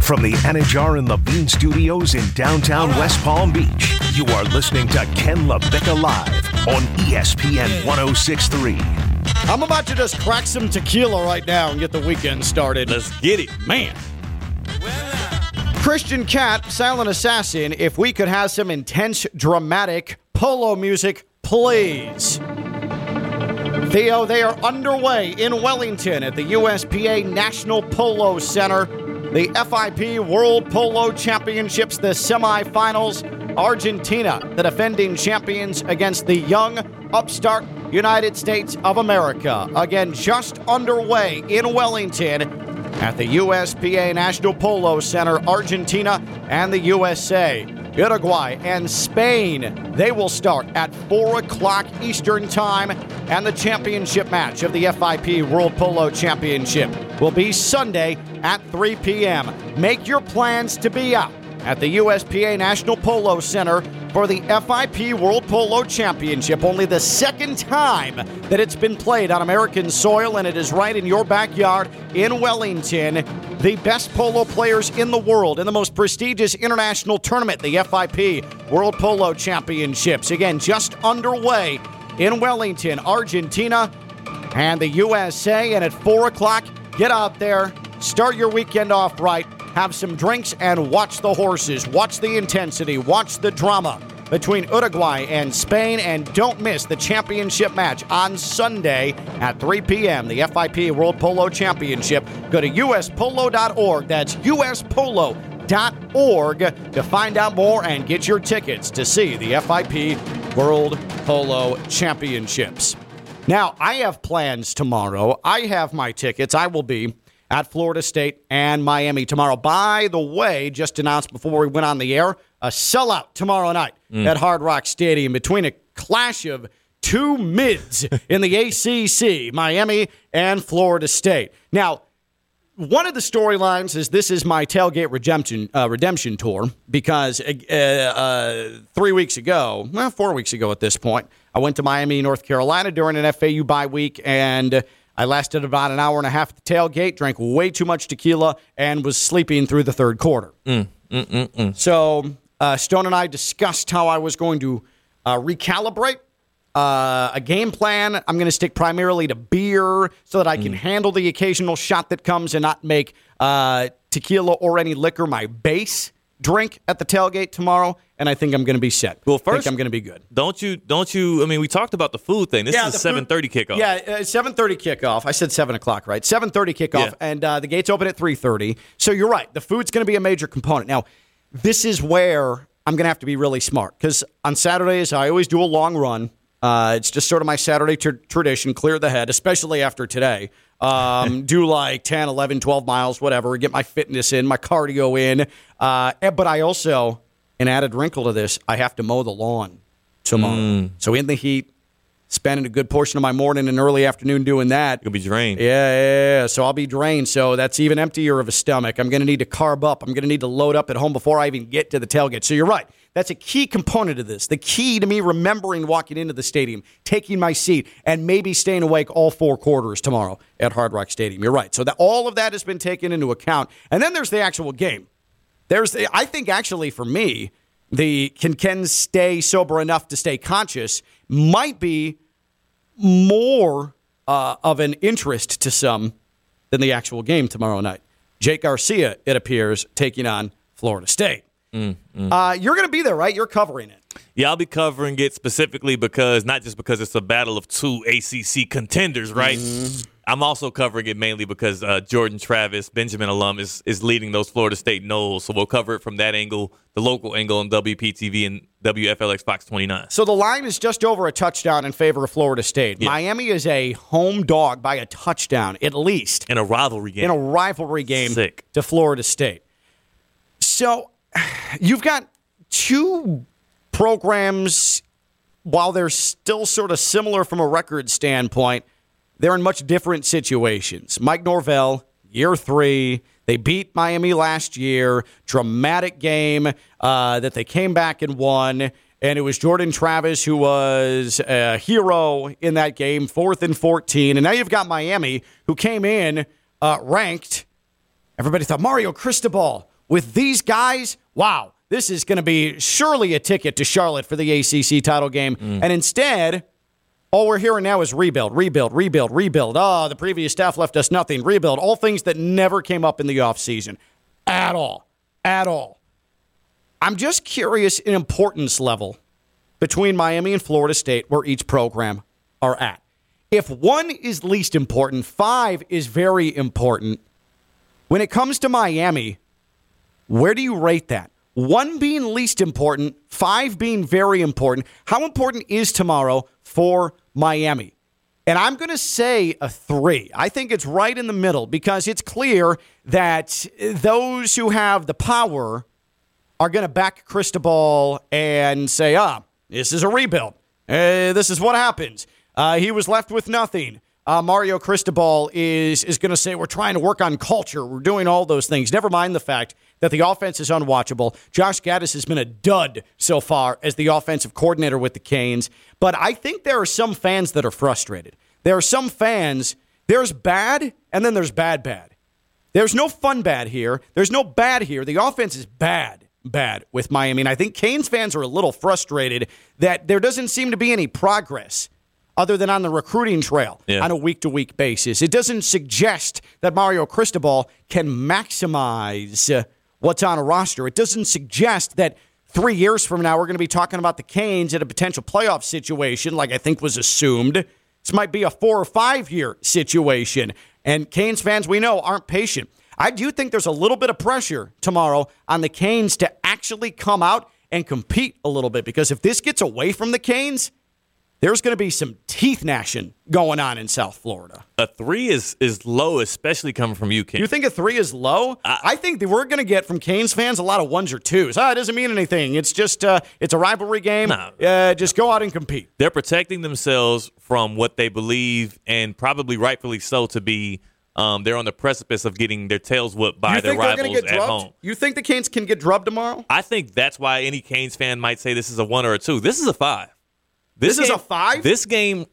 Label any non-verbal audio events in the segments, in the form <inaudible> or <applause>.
From the Anajar and Levine Studios in downtown West Palm Beach, you are listening to Ken LaVicka Live on ESPN 1063. I'm about to just crack some tequila right now and get the weekend started. Let's get it. Man. Christian Cat, Silent Assassin, if we could have some intense, dramatic polo music, please. Theo, they are underway in Wellington at the USPA National Polo Center. The FIP World Polo Championships, the semifinals. Argentina, the defending champions, against the young, upstart United States of America. Again, just underway in Wellington at the USPA National Polo Center, Argentina and the USA. Uruguay and Spain. They will start at 4 o'clock Eastern Time, and the championship match of the FIP World Polo Championship will be Sunday at 3 p.m. Make your plans to be out at the USPA National Polo Center for the FIP World Polo Championship. Only the second time that it's been played on American soil, and it is right in your backyard in Wellington. The best polo players in the world in the most prestigious international tournament, the FIP World Polo Championships. Again, just underway in Wellington, Argentina, and the USA. And at 4 o'clock, get out there, start your weekend off right have some drinks, and watch the horses. Watch the intensity. Watch the drama between Uruguay and Spain. And don't miss the championship match on Sunday at 3 p.m. The FIP World Polo Championship. Go to uspolo.org. That's uspolo.org to find out more and get your tickets to see the FIP World Polo Championships. Now, I have plans tomorrow. I have my tickets. I will be at Florida State and Miami tomorrow. By the way, just announced before we went on the air, a sellout tomorrow night at Hard Rock Stadium between a clash of two mids <laughs> in the ACC, Miami and Florida State. Now, one of the storylines is this is my tailgate redemption uh, redemption tour because uh, uh, three weeks ago, well, four weeks ago at this point, I went to Miami, North Carolina during an FAU bye week and. I lasted about an hour and a half at the tailgate, drank way too much tequila, and was sleeping through the third quarter. So uh, Stone and I discussed how I was going to uh, recalibrate uh, a game plan. I'm going to stick primarily to beer so that I can handle the occasional shot that comes and not make uh, tequila or any liquor my base drink at the tailgate tomorrow. And I think I'm going to be set. Well, I think first- I'm going to be good. Don't you? Don't you? I mean, we talked about the food thing. This is a seven thirty kickoff. Yeah, uh, seven thirty kickoff. I said seven o'clock, right? Seven thirty kickoff, Yeah. and uh, the gates open at three thirty. So you're right. The food's going to be a major component. Now, this is where I'm going to have to be really smart because on Saturdays I always do a long run. Uh, it's just sort of my Saturday tr- tradition, clear the head, especially after today. Um, do like 10, 11, 12 miles, whatever, get my fitness in, my cardio in. Uh, but I also, an added wrinkle to this, I have to mow the lawn tomorrow. So in the heat, spending a good portion of my morning and early afternoon doing that. You'll be drained. Yeah, yeah, yeah. So I'll be drained. So that's even emptier of a stomach. I'm going to need to carb up. I'm going to need to load up at home before I even get to the tailgate. So you're right. That's a key component of this. The key to me remembering walking into the stadium, taking my seat, and maybe staying awake all four quarters tomorrow at Hard Rock Stadium. You're right. So that all of that has been taken into account. And then there's the actual game. There's the, I think actually for me, the can Ken stay sober enough to stay conscious might be more uh, of an interest to some than the actual game tomorrow night. Jake Garcia, it appears, taking on Florida State. Uh, you're going to be there, right? You're covering it. Yeah, I'll be covering it specifically because not just because it's a battle of two ACC contenders, right? I'm also covering it mainly because uh, Jordan Travis, Benjamin alum, is is leading those Florida State Noles. So we'll cover it from that angle, the local angle on WPTV and WFLX Fox 29. So the line is just over a touchdown in favor of Florida State. Miami is a home dog by a touchdown, at least. In a rivalry game. in a rivalry game Sick. to Florida State. So you've got two programs, while they're still sort of similar from a record standpoint, they're in much different situations. Mike Norvell, year three. They beat Miami last year. Dramatic game uh, that they came back and won. And it was Jordan Travis who was a hero in that game, fourth and 14. And now you've got Miami who came in uh, ranked Everybody thought Mario Cristobal with these guys, wow, this is going to be surely a ticket to Charlotte for the ACC title game. Mm. And instead, all we're hearing now is rebuild, rebuild, rebuild, rebuild. Oh, the previous staff left us nothing. Rebuild. All things that never came up in the offseason at all. At all. I'm just curious in importance level between Miami and Florida State where each program are at. If one is least important, five is very important. When it comes to Miami, where do you rate that? One being least important, five being very important. How important is tomorrow for Miami? And I'm going to say a three. I think it's right in the middle because it's clear that those who have the power are going to back Cristobal and say, ah, this is a rebuild. Uh, this is what happens. Uh, he was left with nothing. Uh, Mario Cristobal is is going to say we're trying to work on culture. We're doing all those things. Never mind the fact that the offense is unwatchable. Josh Gattis has been a dud so far as the offensive coordinator with the Canes. But I think there are some fans that are frustrated. There are some fans. There's bad, and then there's bad, bad. There's no fun bad here. There's no bad here. The offense is bad, bad with Miami. And I think Canes fans are a little frustrated that there doesn't seem to be any progress other than on the recruiting trail Yeah. on a week to week basis. It doesn't suggest that Mario Cristobal can maximize uh, what's on a roster. It doesn't suggest that three years from now we're going to be talking about the Canes in a potential playoff situation, like I think was assumed. This might be a four or five year situation. And Canes fans, we know, aren't patient. I do think there's a little bit of pressure tomorrow on the Canes to actually come out and compete a little bit because if this gets away from the Canes, there's going to be some teeth gnashing going on in South Florida. A three is is low, especially coming from you, Ken. You think a three is low? I, think that we're going to get from Canes fans a lot of ones or twos. Ah, it doesn't mean anything. It's just uh, it's a rivalry game. No. Uh, just go out and compete. They're protecting themselves from what they believe, and probably rightfully so, to be. Um, they're on the precipice of getting their tails whipped by their think rivals get at drubbed? home. You think the Canes can get drubbed tomorrow? I think that's why any Canes fan might say this is a one or a two. This is a five. This is a five? This game,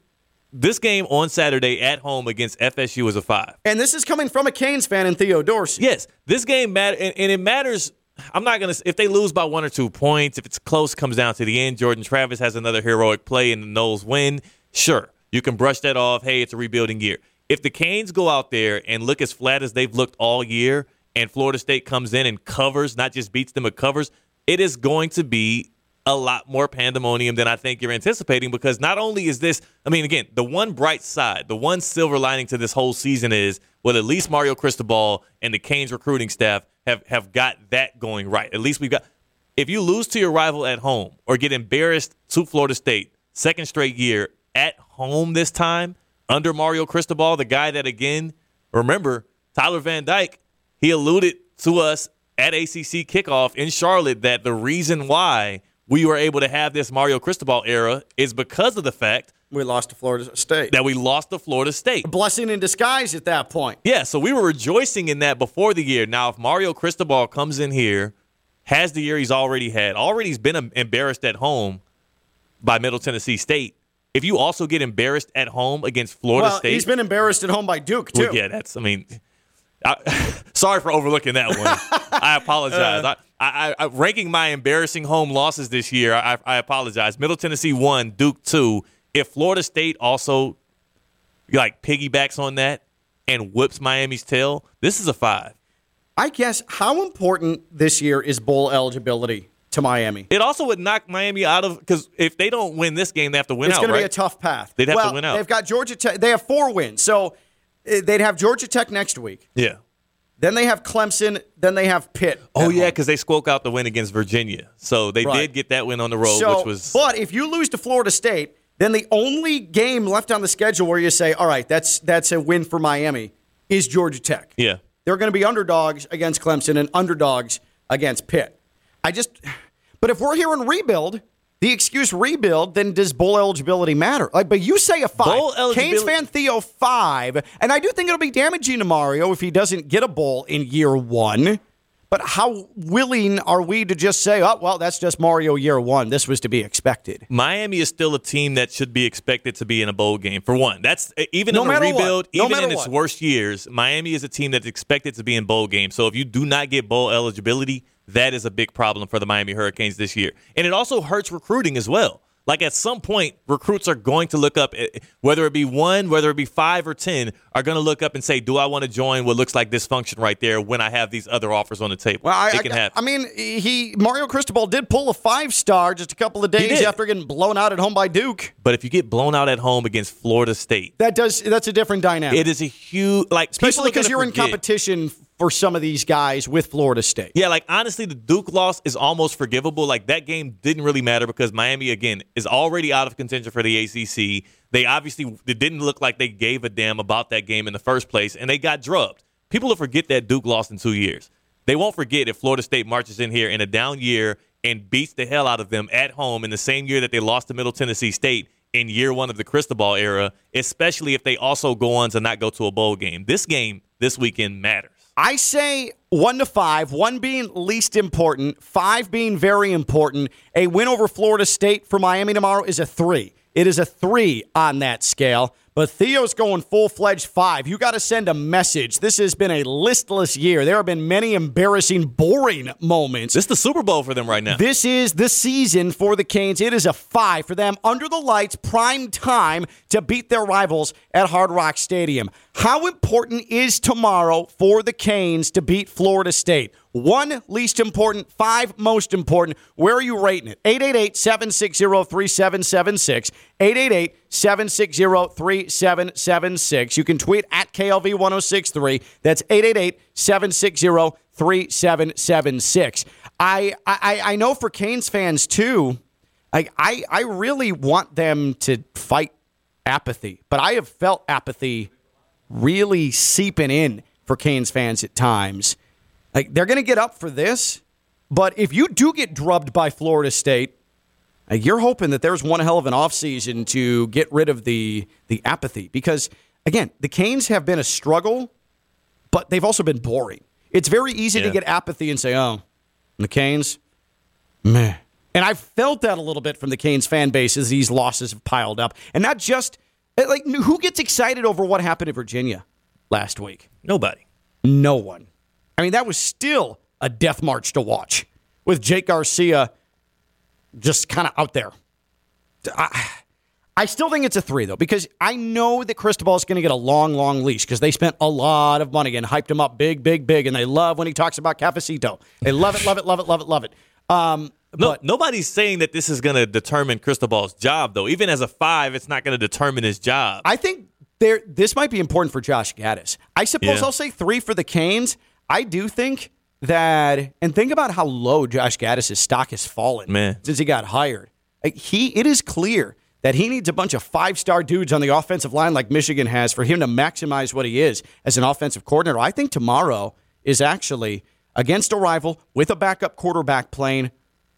this game on Saturday at home against FSU is a five. And this is coming from a Canes fan in Theo Dorsey. Yes, this game matter, and, and it matters. I'm not gonna if they lose by one or two points. If it's close, comes down to the end. Jordan Travis has another heroic play and the Noles win. Sure, you can brush that off. Hey, it's a rebuilding year. If the Canes go out there and look as flat as they've looked all year, and Florida State comes in and covers, not just beats them, but covers, it is going to be a lot more pandemonium than I think you're anticipating because not only is this, I mean, again, the one bright side, the one silver lining to this whole season is, well, at least Mario Cristobal and the Canes recruiting staff have, have got that going right. At least we've got, if you lose to your rival at home or get embarrassed to Florida State, second straight year at home this time under Mario Cristobal, the guy that, again, remember, Tyler Van Dyke, he alluded to us at ACC kickoff in Charlotte that the reason why we were able to have this Mario Cristobal era is because of the fact We lost to Florida State. that we lost to Florida State. Blessing in disguise at that point. Yeah, so we were rejoicing in that before the year. Now, if Mario Cristobal comes in here, has the year he's already had, already he's been embarrassed at home by Middle Tennessee State. If you also get embarrassed at home against Florida Well, State, he's been embarrassed at home by Duke, too. Well, yeah, that's. I mean, I, <laughs> sorry for overlooking that one. <laughs> I apologize. I, I, I, ranking my embarrassing home losses this year. I, I apologize. Middle Tennessee one, Duke two. If Florida State also like piggybacks on that and whips Miami's tail, this is a five. I guess how important this year is bowl eligibility to Miami? It also would knock Miami out of because if they don't win this game, they have to win It's out. going to be a tough path. They'd have to win out. They've got Georgia Tech. They have four wins, so uh, they'd have Georgia Tech next week. yeah. Then they have Clemson. Then they have Pitt. Oh yeah, because they spoke out the win against Virginia, so they Right. did get that win on the road, So, which was but if you lose to Florida State, then the only game left on the schedule where you say, "All right, that's that's a win for Miami," is Georgia Tech. yeah. They're going to be underdogs against Clemson and underdogs against Pitt. I just, but if we're hearing rebuild, the excuse rebuild, then does bowl eligibility matter? Like, but you say a five. Bowl eligibility- Canes fan Theo five, and I do think it'll be damaging to Mario if he doesn't get a bowl in year one. But how willing are we to just say, oh, well, that's just Mario year one. This was to be expected? Miami is still a team that should be expected to be in a bowl game. For one, that's uh, even No in a matter what. rebuild, No even matter in its what. worst years, Miami is a team that's expected to be in bowl games. So if you do not get bowl eligibility, that is a big problem for the Miami Hurricanes this year. And it also hurts recruiting as well. Like at some point, recruits are going to look up, eh, whether it be one, whether it be five or 10, are going to look up and say, Do I want to join what looks like dysfunction right there when I have these other offers on the table? Well, I, it can I, happen. I mean, he Mario Cristobal did pull a five star just a couple of days after getting blown out at home by Duke. but if you get blown out at home against Florida State, That does that's a different dynamic, it is a huge, like, especially because you're in competition for some of these guys with Florida State. Yeah, like honestly, the Duke loss is almost forgivable. Like that game didn't really matter because Miami again is already out of contention for the ACC. They obviously it didn't look like they gave a damn about that game in the first place, and they got drubbed. People will forget that Duke lost in two years. They won't forget if Florida State marches in here in a down year and beats the hell out of them at home in the same year that they lost to Middle Tennessee State in year one of the Cristobal era, especially if they also go on to not go to a bowl game. This game this weekend matters. I say one to five, one being least important, five being very important. A win over Florida State for Miami tomorrow is a three. It is a three on that scale. But Theo's going full fledged five. You got to send a message. This has been a listless year. There have been many embarrassing, boring moments. This is the Super Bowl for them right now. This is the season for the Canes. It is a five for them under the lights, prime time to beat their rivals at Hard Rock Stadium. How important is tomorrow for the Canes to beat Florida State? One least important, five most important. Where are you rating it? 888 760 3776. 888 760 3776. You can tweet at KLV 1063. That's 888 760 3776. I, I, I know for Canes fans too, I, I, I really want them to fight apathy, but I have felt apathy really seeping in for Canes fans at times. Like they're going to get up for this, but if you do get drubbed by Florida State, you're hoping that there's one hell of an offseason to get rid of the the apathy because again, the Canes have been a struggle, but they've also been boring. It's very easy to get apathy and say, "Oh, the Canes, meh." And I've felt that a little bit from the Canes fan base as these losses have piled up, and not just like who gets excited over what happened in Virginia last week. Nobody. No one. I mean, that was still a death march to watch with Jake Garcia just kind of out there. I, I still think it's a three, though, because I know that Cristobal is going to get a long, long leash because they spent a lot of money and hyped him up big, big, big. And they love when he talks about Cafecito. They love it, love it, love it, love it, love it. Um, No, but nobody's saying that this is going to determine Cristobal's job, though. Even as a five, it's not going to determine his job. I think there this might be important for Josh Gattis. I suppose Yeah. I'll say three for the Canes. I do think that, and think about how low Josh Gattis' stock has fallen Man. since he got hired. He, it is clear that he needs a bunch of five star dudes on the offensive line like Michigan has for him to maximize what he is as an offensive coordinator. I think tomorrow is actually against a rival with a backup quarterback playing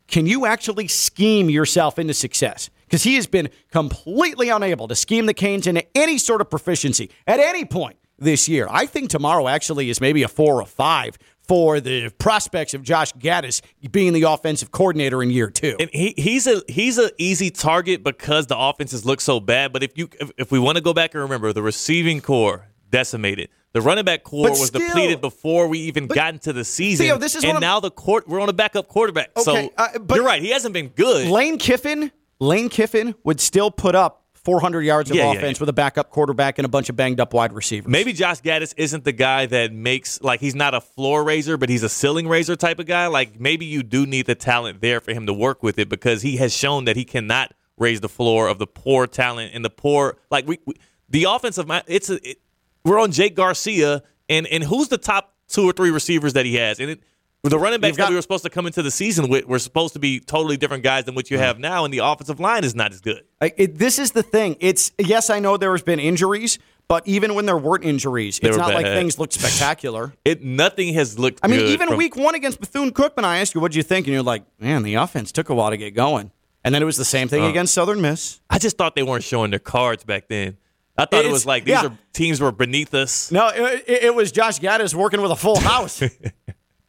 can you actually scheme yourself into success? Because he has been completely unable to scheme the Canes into any sort of proficiency at any point this year. I think tomorrow actually is maybe a four or five for the prospects of Josh Gattis being the offensive coordinator in year two. and he, he's a he's an easy target because the offenses look so bad. But if you if, if we want to go back and remember, the receiving core decimated. The running back core But was still- depleted before we even got into the season. Theo, this is and now the court we're on a backup quarterback. Okay, so uh, but- you're right. He hasn't been good. Lane Kiffin, Lane Kiffin would still put up 400 yards of Yeah, yeah, offense yeah. with a backup quarterback and a bunch of banged up wide receivers. Maybe Josh Gattis isn't the guy that makes like he's not a floor raiser, but he's a ceiling raiser type of guy. Like maybe you do need the talent there for him to work with it because he has shown that he cannot raise the floor of the poor talent and the poor like we, we the offensive it's a, it, we're on Jake Garcia and and who's the top two or three receivers that he has and it the running backs got- that we were supposed to come into the season with were supposed to be totally different guys than what you have now, and the offensive line is not as good. Like, it, this is the thing. It's yes, I know there has been injuries, but even when there weren't injuries, it's were not like things looked spectacular. <laughs> It nothing has looked. I mean, even from- week one against Bethune Cookman, I asked you, "What'd you think?" And you're like, "Man, the offense took a while to get going." And then it was the same Uh. thing against Southern Miss. I just thought they weren't showing their cards back then. I thought it was like these yeah. are teams were beneath us. No, it, it- it was Josh Gattis working with a full house. <laughs>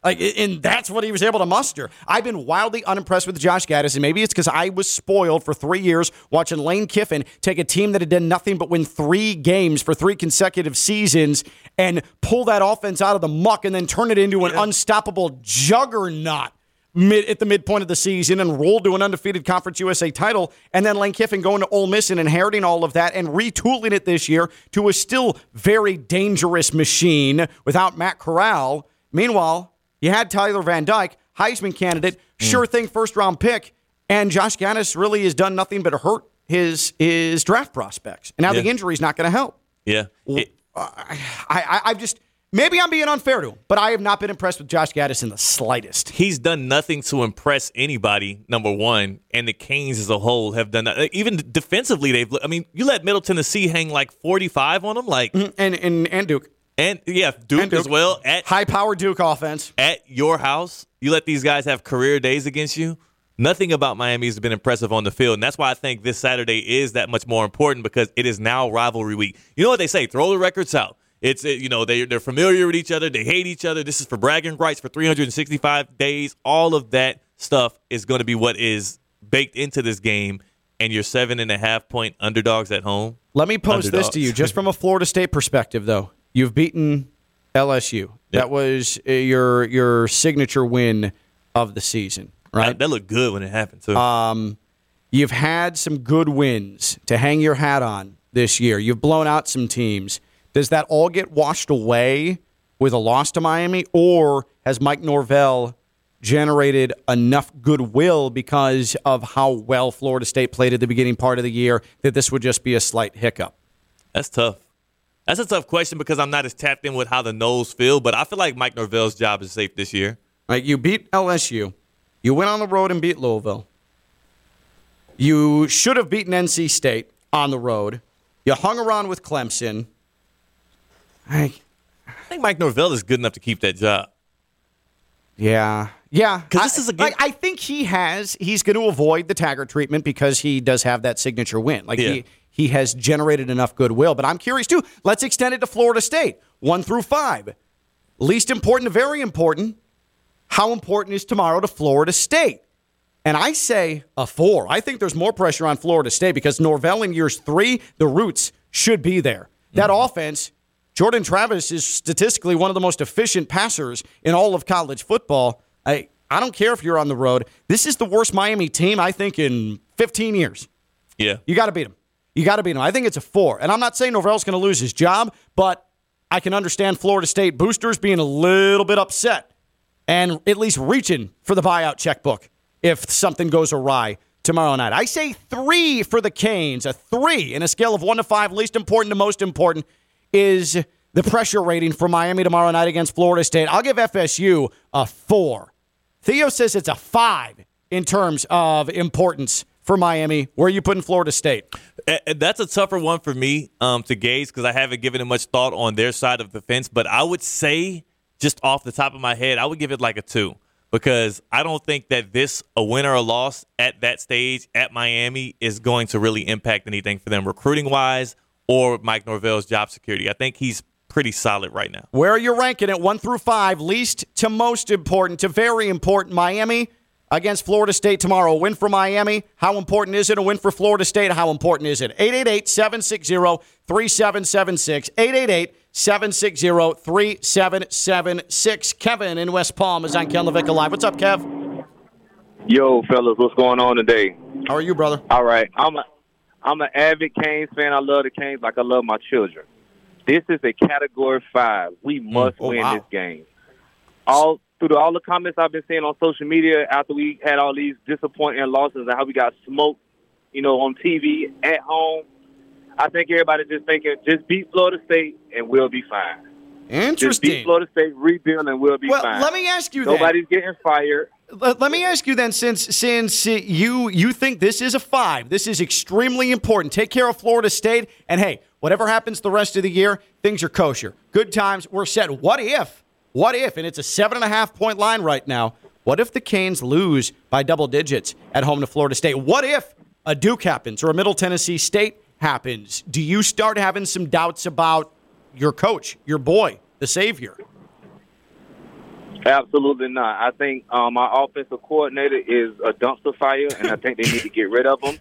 Like, and that's what he was able to muster. I've been wildly unimpressed with Josh Gattis, and maybe it's because I was spoiled for three years watching Lane Kiffin take a team that had done nothing but win three games for three consecutive seasons and pull that offense out of the muck and then turn it into an unstoppable juggernaut mid at the midpoint of the season and roll to an undefeated Conference USA title, and then Lane Kiffin going to Ole Miss and inheriting all of that and retooling it this year to a still very dangerous machine without Matt Corral. Meanwhile, you had Tyler Van Dyke, Heisman candidate, hmm. sure thing, first round pick, and Josh Gattis really has done nothing but hurt his his draft prospects. And now Yeah. the is not going to help. Yeah. It- uh, I, I I've just maybe I'm being unfair to him, but I have not been impressed with Josh Gattis in the slightest. he's done nothing to impress anybody. Number one, and the Canes as a whole have done that. Even defensively, they've. I mean, you let Middle Tennessee hang like forty-five on them, like, mm-hmm. And and and Duke, and yeah, Duke, And Duke. as well at high power Duke offense. at your house. You let these guys have career days against you. Nothing about Miami has been impressive on the field, and that's why I think this Saturday is that much more important because it is now rivalry week. You know what they say? Throw the records out. It's it, you know they they're familiar with each other. They hate each other. This is for bragging rights for 365 days. All of that stuff is going to be what is baked into this game. And you're seven and a half point underdogs at home. Let me pose this to you, just from a Florida State perspective, though. You've beaten LSU. That was uh, your your signature win of the season, right? That, that looked good when it happened too. Um, You've had some good wins to hang your hat on this year. You've blown out some teams. Does that all get washed away with a loss to Miami, or has Mike Norvell generated enough goodwill because of how well Florida State played at the beginning part of the year that this would just be a slight hiccup? That's tough. That's a tough question because I'm not as tapped in with how the Noles feel, but I feel like Mike Norvell's job is safe this year. Like you beat LSU, you went on the road and beat Louisville. You should have beaten NC State on the road. You hung around with Clemson. I, I think Mike Norvell is good enough to keep that job. yeah, yeah. 'Cause I- this is a like, game- I think he has. He's going to avoid the Taggart treatment because he does have that signature win. Like Yeah. he he has generated enough goodwill. But I'm curious too. Let's extend it to Florida State, one through five. Least important to very important. How important is tomorrow to Florida State? And I say a four. I think there's more pressure on Florida State because Norvell in years three, the roots should be there. That mm-hmm. offense, Jordan Travis is statistically one of the most efficient passers in all of college football. I, I don't care if you're on the road. This is the worst Miami team, I think, in 15 years. Yeah. You got to beat him. You got to beat him. I think it's a four. And I'm not saying Norvell's going to lose his job, but I can understand Florida State boosters being a little bit upset and at least reaching for the buyout checkbook if something goes awry tomorrow night. I say three for the Canes. A three in a scale of one to five, least important to most important, is the pressure rating for Miami tomorrow night against Florida State. I'll give FSU a four. Theo says it's a five in terms of importance for Miami. Where are you putting Florida State? That's a tougher one for me um, to gauge because I haven't given it much thought on their side of the fence. But I would say, just off the top of my head, I would give it like a two because I don't think that this, a win or a loss at that stage at Miami, is going to really impact anything for them recruiting wise or Mike Norvell's job security. I think he's pretty solid right now. Where are you ranking it? One through five, least to most important to very important. Miami against Florida State tomorrow. A win for Miami. How important is it? A win for Florida State. How important is it? 888 760 3776. 888 760 3776. Kevin in West Palm is on Ken LaVicka Live. What's up, Kev? Yo, fellas, what's going on today? How are you, brother? All right, I'm a I'm an avid Canes fan. I love the Canes like I love my children. This is a Category Five. We mm. must Oh, win wow. this game. All through the, all the comments I've been seeing on social media after we had all these disappointing losses and how we got smoked, you know, on TV at home. I think everybody just thinking just beat Florida State and we'll be fine. Interesting. Just beat. Florida State, rebuild, and we'll be Well, fine. let me ask you then. Nobody's getting fired. Let, let me ask you then, since since you you think this is a five, this is extremely important. Take care of Florida State, and hey, whatever happens the rest of the year, things are kosher. Good times, we're set. What if? What if? And it's a seven and a half point line right now. What if the Canes lose by double digits at home to Florida State? What if a Duke happens or a Middle Tennessee State happens? Do you start having some doubts about your coach, your boy, the savior? Absolutely not. I think um, our offensive coordinator is a dumpster fire, and I think they need to get rid of him.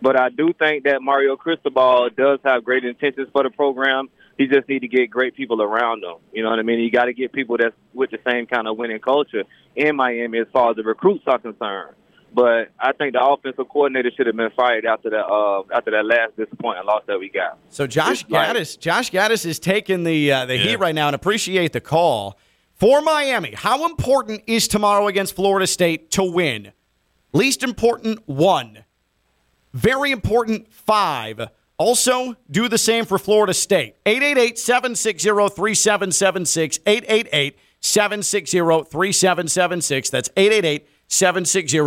But I do think that Mario Cristobal does have great intentions for the program. He just need to get great people around him. You know what I mean? You got to get people that's with the same kind of winning culture in Miami as far as the recruits are concerned. But I think the offensive coordinator should have been fired after that uh, after that last disappointing loss that we got. So Josh Gattis, Josh Gattis is taking the uh, the Yeah. heat right now, and appreciate the call for Miami. How important is tomorrow against Florida State to win? Least important one. Very important five. Also, do the same for Florida State. 888 760 3776. 888 760 3776. That's 888 760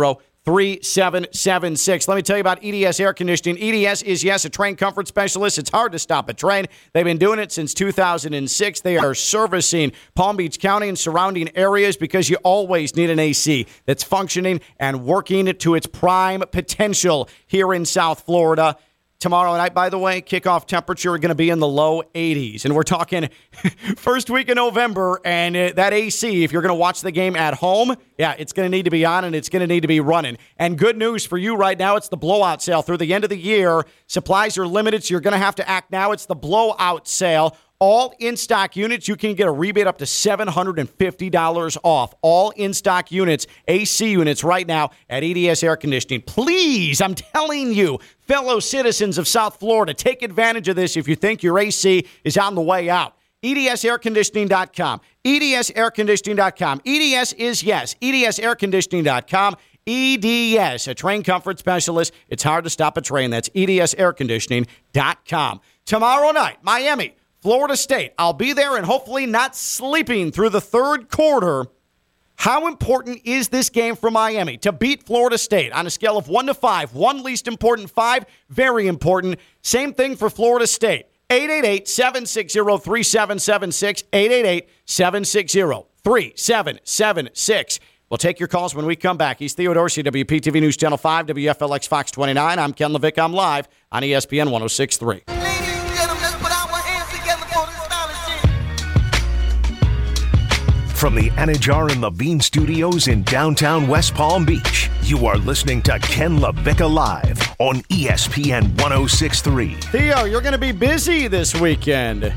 3776. Let me tell you about EDS Air Conditioning. EDS is, yes, a Trane comfort specialist. It's hard to stop a Trane. They've been doing it since 2006. They are servicing Palm Beach County and surrounding areas because you always need an AC that's functioning and working to its prime potential here in South Florida. Tomorrow night, by the way, kickoff temperature are going to be in the low 80s. And we're talking <laughs> first week of November. And uh, that AC, if you're going to watch the game at home, yeah, it's going to need to be on and it's going to need to be running. And good news for you right now, it's the blowout sale through the end of the year. Supplies are limited, so you're going to have to act now. It's the blowout sale. All in stock units, you can get a rebate up to $750 off. All in stock units, AC units right now at EDS Air Conditioning. Please, I'm telling you, fellow citizens of South Florida, take advantage of this if you think your AC is on the way out. EDSairconditioning.com. EDSairconditioning.com. EDS is yes. EDSairconditioning.com. EDS, a Trane comfort specialist. It's hard to stop a Trane. That's EDSairconditioning.com. Tomorrow night, Miami, Florida State. I'll be there and hopefully not sleeping through the third quarter. How important is this game for Miami to beat Florida State on a scale of one to five? One least important, five very important. Same thing for Florida State. 888 760 3776. 888 760 3776. We'll take your calls when we come back. He's Theo Dorsey, WPTV News Channel 5, WFLX Fox 29. I'm Ken LaVicka. I'm live on ESPN 1063. From the Anajar and Levine Studios in downtown West Palm Beach, you are listening to Ken LaVicka Live on ESPN 1063. Theo, you're going to be busy this weekend.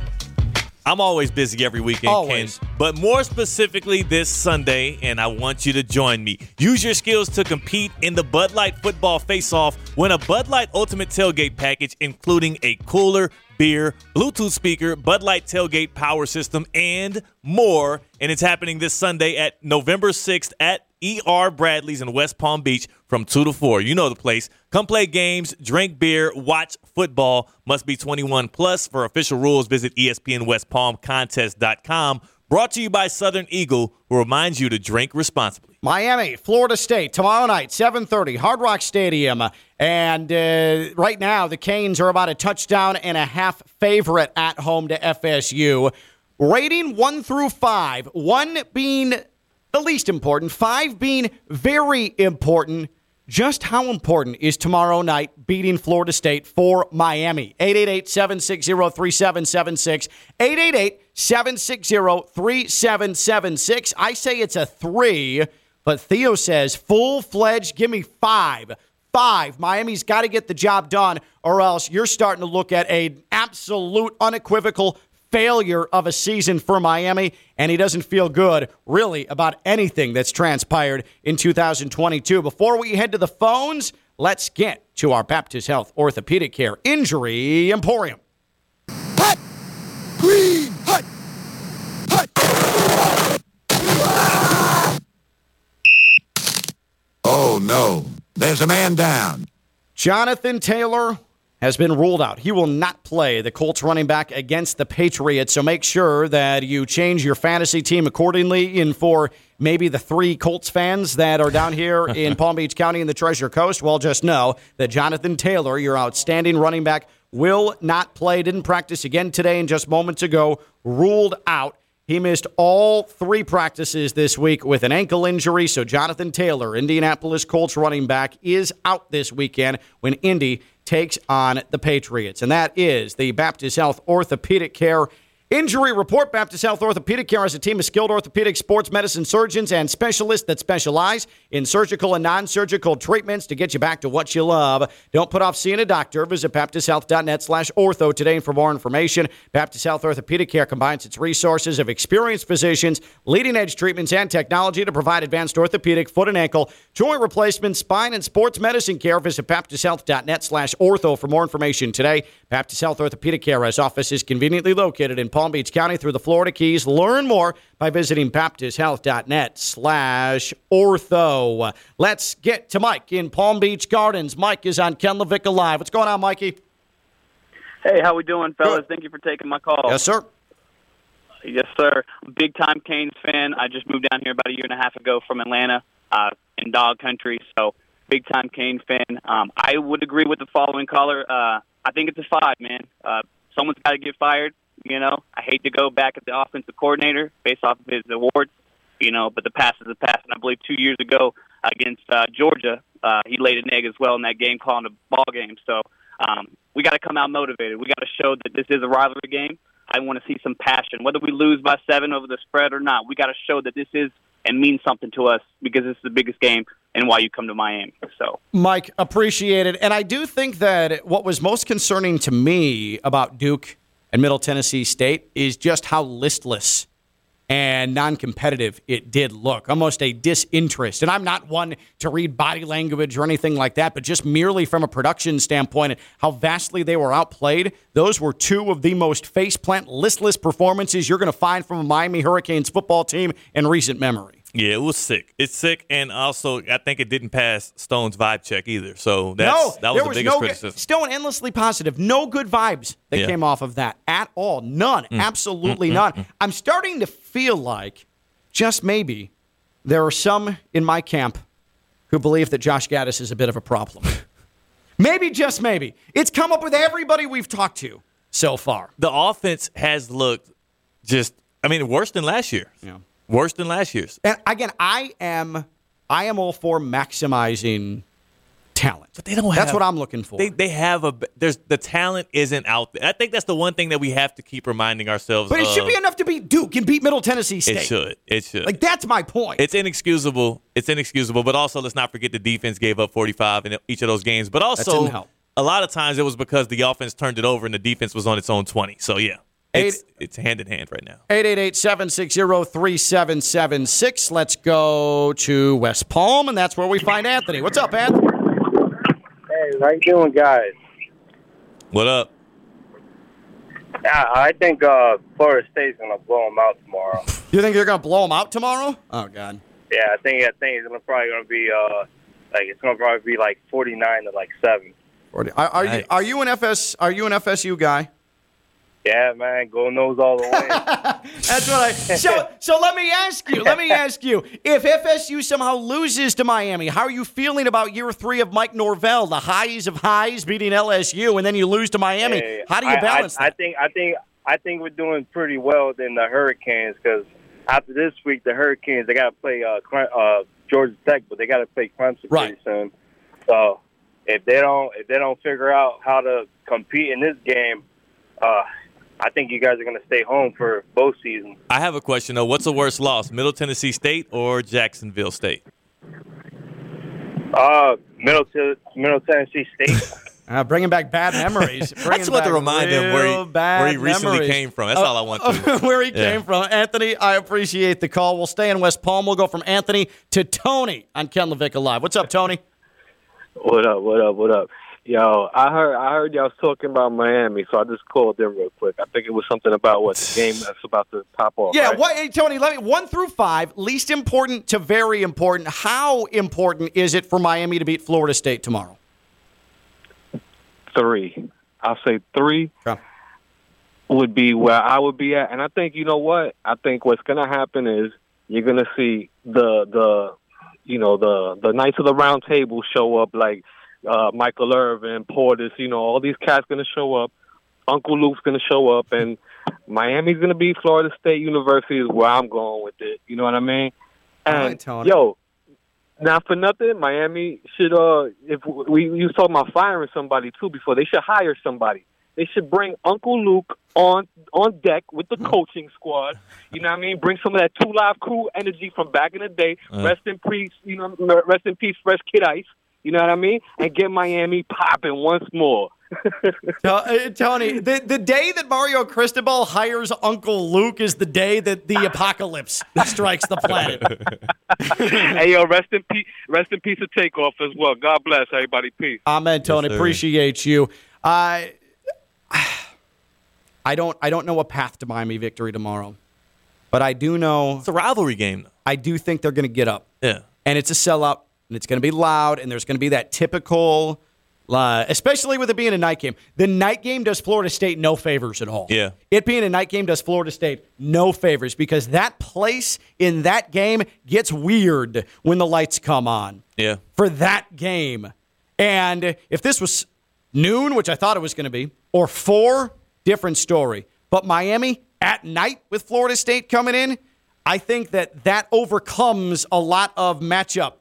I'm always busy every weekend, Always. Ken. But more specifically this Sunday, and I want you to join me. Use your skills to compete in the Bud Light Football Face-Off. Win a Bud Light Ultimate Tailgate package, including a cooler, beer, Bluetooth speaker, Bud Light Tailgate power system, and more. And it's happening this Sunday at November 6th at ER Bradley's in West Palm Beach from 2 to 4. You know the place. Come play games, drink beer, watch football. Must be 21 plus. For official rules, visit ESPNWestPalmContest.com. Brought to you by Southern Eagle, who reminds you to drink responsibly. Miami, Florida State, tomorrow night, 7:30, Hard Rock Stadium. And uh, right now, the Canes are about a touchdown and a half favorite at home to FSU. Rating one through five, one being the least important, five being very important. Just how important is tomorrow night beating Florida State for Miami? 888 760 3776. 888 760 3776. I say it's a three, but Theo says full fledged, give me five. Five. Miami's got to get the job done, or else you're starting to look at an absolute, unequivocal failure of a season for Miami, and he doesn't feel good, really, about anything that's transpired in 2022. Before we head to the phones, let's get to our Baptist Health Orthopedic Care Injury Emporium. Oh no, there's a man down. Jonathan Taylor has been ruled out. He will not play the Colts running back against the Patriots. So make sure that you change your fantasy team accordingly. in for maybe the three Colts fans that are down here <laughs> in Palm Beach County and the Treasure Coast, well, just know that Jonathan Taylor, your outstanding running back, will not play. Didn't practice again today and just moments ago, ruled out. He missed all three practices this week with an ankle injury. So, Jonathan Taylor, Indianapolis Colts running back, is out this weekend when Indy takes on the Patriots. And that is the Baptist Health Orthopedic Care Injury report Baptist Health Orthopedic Care is a team of skilled orthopedic sports medicine surgeons and specialists that specialize in surgical and non surgical treatments to get you back to what you love. Don't put off seeing a doctor. Visit baptisthealth.net slash ortho today for more information. Baptist Health Orthopedic Care combines its resources of experienced physicians, leading edge treatments, and technology to provide advanced orthopedic, foot and ankle, joint replacement, spine, and sports medicine care. Visit baptisthealth.net slash ortho for more information today. Baptist Health Orthopedic Care has offices conveniently located in Palm Beach County through the Florida Keys. Learn more by visiting baptisthealth.net slash ortho. Let's get to Mike in Palm Beach Gardens. Mike is on Ken LaVicka Live. What's going on, Mikey? Hey, how we doing, fellas? Good. Thank you for taking my call. Yes, sir. Yes, sir. Big time Canes fan. I just moved down here about a year and a half ago from Atlanta, uh, in dog country. So, big time Canes fan. Um, I would agree with the following caller. Uh, I think it's a five, man. Uh, someone's got to get fired. You know, I hate to go back at the offensive coordinator based off of his awards. You know, but the past is the past. And I believe two years ago against uh, Georgia, uh, he laid an egg as well in that game, calling a ball game. So um, we got to come out motivated. We got to show that this is a rivalry game. I want to see some passion, whether we lose by seven over the spread or not. We got to show that this is and means something to us because this is the biggest game and why you come to Miami. So, Mike, appreciate it. And I do think that what was most concerning to me about Duke and Middle Tennessee State is just how listless and non competitive it did look, almost a disinterest. And I'm not one to read body language or anything like that, but just merely from a production standpoint and how vastly they were outplayed, those were two of the most faceplant, listless performances you're going to find from a Miami Hurricanes football team in recent memory. Yeah, it was sick. It's sick, and also I think it didn't pass Stone's vibe check either. So that's no, that was the was biggest no criticism. Stone endlessly positive. No good vibes that Yeah. came off of that at all. None. Mm. Absolutely none. I'm starting to feel like, just maybe, there are some in my camp who believe that Josh Gattis is a bit of a problem. <laughs> maybe, just maybe. It's come up with everybody we've talked to so far. the offense has looked just, I mean, worse than last year. Yeah. Worse than last year's. And again, I am, I am all for maximizing talent. But they don't have That's have- what I'm looking for. They they have a there's the talent isn't out there. I think that's the one thing that we have to keep reminding ourselves. but it should be enough to beat Duke and beat Middle Tennessee State. It should. It should. Like that's my point. it's inexcusable. It's inexcusable. But also, let's not forget the defense gave up 45 in each of those games. But also, didn't help. a lot of times it was because the offense turned it over and the defense was on its own 20. So yeah, it's it's hand in hand right now. 888-760-3776. Let's go to West Palm, and that's where we find Anthony. What's up, Anthony? Hey, how you doing, guys? What up? Yeah, I think uh, Florida State's gonna blow them out tomorrow. <laughs> You think they're going to blow them out tomorrow? Oh, God. yeah, I think I think it's gonna probably gonna be uh, like it's gonna probably be like forty nine to like seven. Are, are you are you an FS are you an FSU guy? Yeah, man, go Noles all the way. <laughs> That's what I. So so let me ask you. Let me <laughs> ask you. If FSU somehow loses to Miami, how are you feeling about year three of Mike Norvell? The highs of highs beating LSU, and then you lose to Miami. Hey, how do you balance I, I that? think I think I think we're doing pretty well than the Hurricanes because after this week, the Hurricanes they got to play uh, uh, Georgia Tech, but they got to play Clemson Right. pretty soon. So if they don't if they don't figure out how to compete in this game, uh, I think you guys are going to stay home for both seasons. I have a question though. What's the worst loss, Middle Tennessee State or Jacksonville State? Uh, Middle to Middle Tennessee State. <laughs> Uh, bringing back bad memories. <laughs> I Bringing just want to remind him where he, where he recently memories. came from. That's all I want to. <laughs> where he Yeah. came from. Anthony, I appreciate the call. We'll stay in West Palm. We'll go from Anthony to Tony on Ken LaVicka Live. What's up, Tony? What up? What up? What up? Yo, I heard I heard y'all was talking about Miami, so I just called them real quick. I think it was something about what the <sighs> game that's about to pop off. Yeah, right? what, hey, Tony, let me one through five, least important to very important. How important is it for Miami to beat Florida State tomorrow? Three. I'll say three Okay. would be where I would be at, and I think you know what? I think what's gonna happen is you're gonna see the the you know the the Knights of the Round Table show up like uh, Michael Irvin, Portis, you know all these cats gonna show up. Uncle Luke's gonna show up, and Miami's gonna be Florida State University is where I'm going with it. You know what I mean? And right, yo, not for nothing, Miami should uh if we you was talking about firing somebody too before they should hire somebody. They should bring Uncle Luke on on deck with the coaching squad. You know what I mean? Bring some of that two live crew energy from back in the day. Uh. Rest in peace, you know, rest in peace, fresh kid ice. You know what I mean? And get Miami popping once more. <laughs> Uh, Tony, the, the day that Mario Cristobal hires Uncle Luke is the day that the apocalypse strikes the planet. <laughs> hey yo, rest in peace, rest in peace of takeoff as well. God bless everybody. Peace. Amen, Tony. sir. Appreciate you. Uh, I don't. I don't know a path to Miami victory tomorrow, but I do know. It's a rivalry game. I do think they're going to get up. Yeah. and it's a sellout, and it's going to be loud, and there's going to be that typical, uh, especially with it being a night game. The night game does Florida State no favors at all. Yeah. It being a night game does Florida State no favors because that place in that game gets weird when the lights come on Yeah. for that game. And if this was noon, which I thought it was going to be, or four, different story. But Miami at night with Florida State coming in, I think that that overcomes a lot of matchup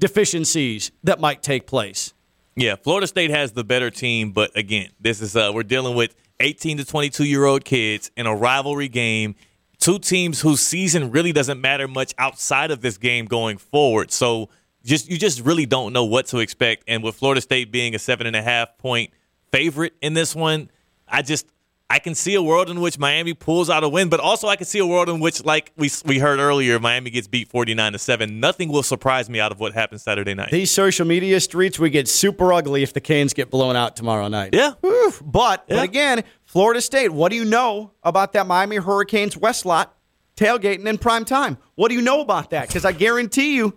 deficiencies that might take place. Yeah, Florida State has the better team, but again, this is uh, we're dealing with 18 to 22 year old kids in a rivalry game. Two teams whose season really doesn't matter much outside of this game going forward. So just you just really don't know what to expect. And with Florida State being a seven and a half point favorite in this one, I just I can see a world in which Miami pulls out a win, but also I can see a world in which, like we we heard earlier, Miami gets beat 49 to seven. Nothing will surprise me out of what happens Saturday night. These social media streets we get super ugly if the Canes get blown out tomorrow night. Yeah. Whew. But, Yeah. but again, Florida State, what do you know about that Miami Hurricanes West lot tailgating in prime time? What do you know about that? Because I guarantee you,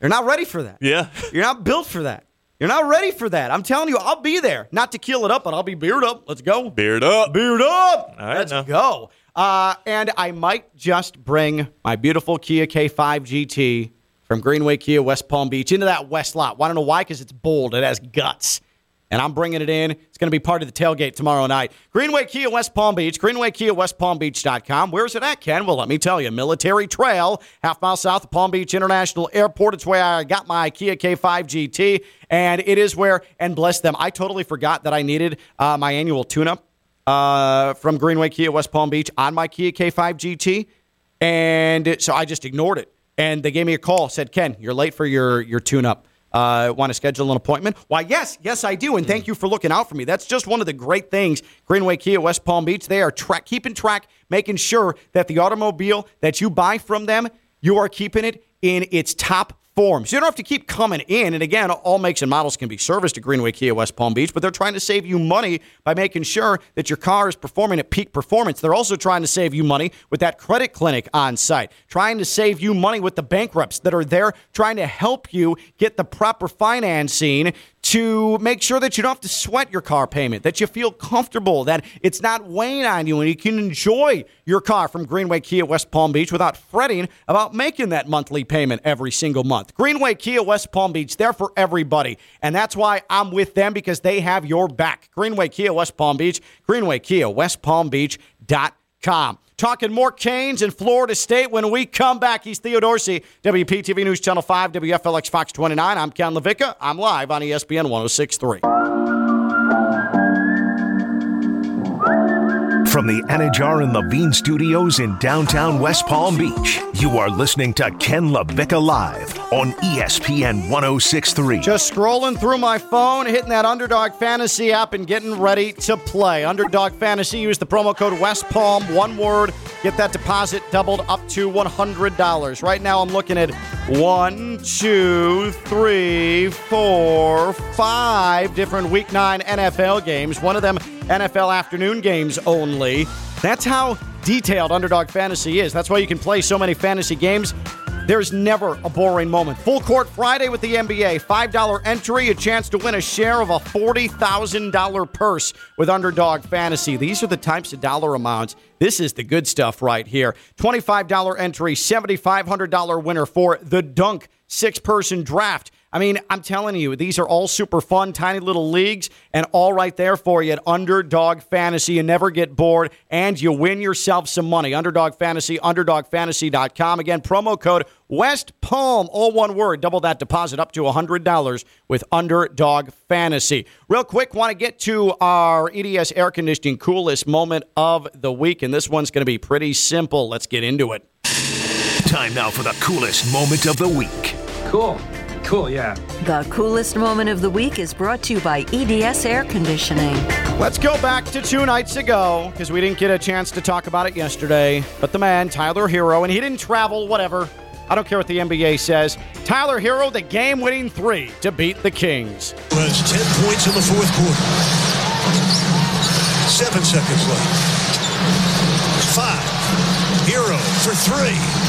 they're not ready for that. Yeah. You're not built for that. You're not ready for that. I'm telling you, I'll be there. Not to kill it up, but I'll be beard up. Let's go. Beard up. Beard up. All right, Let's now. go. Uh, and I might just bring my beautiful Kia K5 GT from Greenway Kia West Palm Beach into that west lot. Want to know why? Because it's bold. It has guts. And I'm bringing it in. It's going to be part of the tailgate tomorrow night. Greenway Kia West Palm Beach, Greenway Kia West Palm Beach.com. Where's it at, Ken? Well, let me tell you. Military Trail, half mile south of Palm Beach International Airport. It's where I got my Kia K5 GT. And it is where, and bless them, I totally forgot that I needed uh, my annual tune up uh, from Greenway Kia West Palm Beach on my Kia K5 GT, and so I just ignored it. And they gave me a call, said, "Ken, you're late for your your tune-up. Uh, Want to schedule an appointment?" Why, yes, yes, I do, and thank you for looking out for me. That's just one of the great things. Greenway Kia West Palm Beach, they are track keeping track, making sure that the automobile that you buy from them, you are keeping it in its top form. So you don't have to keep coming in. And again, all makes and models can be serviced at Greenway Kia West Palm Beach, but they're trying to save you money by making sure that your car is performing at peak performance. They're also trying to save you money with that credit clinic on site, trying to save you money with the bank reps that are there, trying to help you get the proper financing to make sure that you don't have to sweat your car payment, that you feel comfortable, that it's not weighing on you, and you can enjoy your car from Greenway Kia West Palm Beach without fretting about making that monthly payment every single month. Greenway Kia West Palm Beach, they're for everybody. And that's why I'm with them because they have your back. Greenway Kia West Palm Beach, Greenway Kia West Palm Beach.com. Talking more Canes in Florida State when we come back. He's Theo Dorsey, WPTV News Channel 5, WFLX Fox 29. I'm Ken LaVicka. I'm live on ESPN 1063. From the Anajar and Levine Studios in downtown West Palm Beach, you are listening to Ken LaVicka Live on ESPN 1063. Just scrolling through my phone, hitting that Underdog Fantasy app, and getting ready to play. Underdog Fantasy, use the promo code West Palm, one word, get that deposit doubled up to $100. Right now, I'm looking at one, two, three, four, five different Week 9 NFL games. One of them NFL afternoon games only. That's how detailed Underdog Fantasy is. That's why you can play so many fantasy games. There's never a boring moment. Full Court Friday with the NBA. $5 entry, a chance to win a share of a $40,000 purse with Underdog Fantasy. These are the types of dollar amounts. This is the good stuff right here. $25 entry, $7,500 winner for the Dunk six person draft. I mean, I'm telling you, these are all super fun, tiny little leagues, and all right there for you at Underdog Fantasy. You never get bored, and you win yourself some money. Underdog Fantasy, UnderdogFantasy.com. Again, promo code West Palm, all one word. Double that deposit up to $100 with Underdog Fantasy. Real quick, want to get to our EDS air conditioning coolest moment of the week, and this one's going to be pretty simple. Let's get into it. Time now for the coolest moment of the week. Cool. Cool, yeah. The coolest moment of the week is brought to you by EDS Air Conditioning. Let's go back to two nights ago because we didn't get a chance to talk about it yesterday. But the man, Tyler Herro, and he didn't travel, whatever. I don't care what the NBA says. Tyler Herro, the game winning three to beat the Kings. Was 10 points in the fourth quarter. Seven seconds left. Five. Herro for three.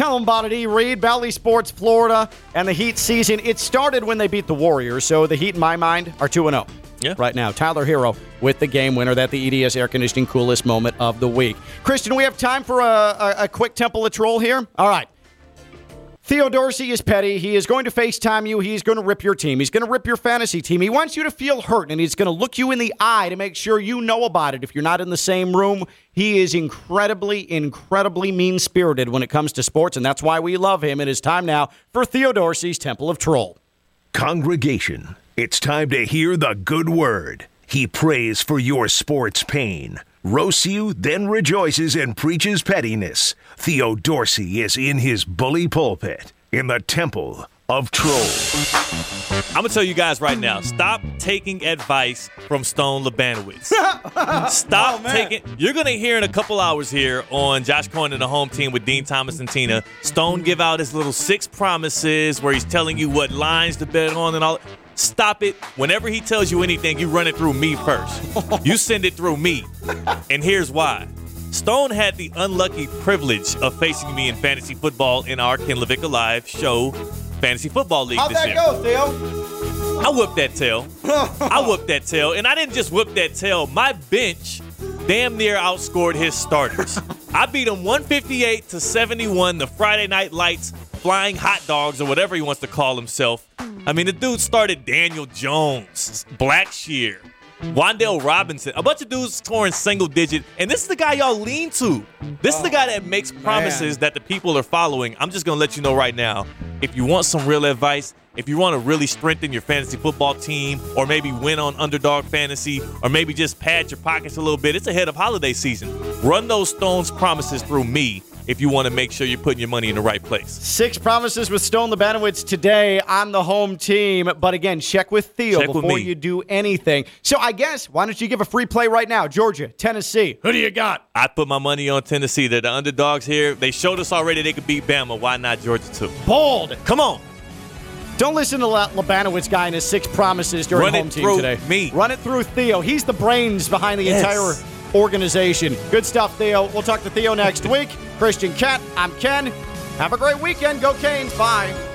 Tell them about it, E. Reed, Valley Sports, Florida, and the Heat season. It started when they beat the Warriors, so the Heat, in my mind, are 2 0. Yeah. Right now, Tyler Herro with the game winner. That the EDS air conditioning coolest moment of the week. Christian, we have time for a, a, a quick temple of troll here. All right. Theo Dorsey is petty. He is going to FaceTime you. He's going to rip your team. He's going to rip your fantasy team. He wants you to feel hurt, and he's going to look you in the eye to make sure you know about it. If you're not in the same room, he is incredibly, incredibly mean spirited when it comes to sports, and that's why we love him. It is time now for Theo Dorsey's Temple of Troll. Congregation, it's time to hear the good word. He prays for your sports pain, roasts you, then rejoices and preaches pettiness. Theo Dorsey is in his bully pulpit in the temple of troll. I'm gonna tell you guys right now. Stop taking advice from Stone Labanowitz. <laughs> Stop oh, taking. You're gonna hear in a couple hours here on Josh Cohen and the home team with Dean Thomas and Tina. Stone give out his little six promises where he's telling you what lines to bet on and all. Stop it. Whenever he tells you anything, you run it through me first. you send it through me. And here's why. Stone had the unlucky privilege of facing me in fantasy football in our Ken LaVicka Live show, Fantasy Football League How'd this that year. go, Theo? I whooped that tail. I whooped that tail. And I didn't just whoop that tail. My bench damn near outscored his starters. I beat him 158 to 71, the Friday Night Lights flying hot dogs or whatever he wants to call himself. I mean, the dude started Daniel Jones, Blackshear, Wan'Dale Robinson, a bunch of dudes scoring single digit. And this is the guy y'all lean to. This is the guy that makes oh, promises that the people are following. I'm just going to let you know right now if you want some real advice, if you want to really strengthen your fantasy football team, or maybe win on underdog fantasy, or maybe just pad your pockets a little bit, it's ahead of holiday season. Run those Stones promises through me if you want to make sure you're putting your money in the right place. Six promises with Stone Labanowitz today on the home team. But again, check with Theo Check before me. you do anything. So I guess, why don't you give a free play right now? Georgia, Tennessee. Who do you got? I put my money on Tennessee. They're the underdogs here. They showed us already they could beat Bama. Why not Georgia too? Bold. Come on. Don't listen to La- Labanowitz guy and his six promises during Run it home team through today. me. Run it through Theo. He's the brains behind the Yes. entire organization. Good stuff, Theo. We'll talk to Theo next week. Christian Cat, I'm Ken. Have a great weekend. Go Canes. Bye.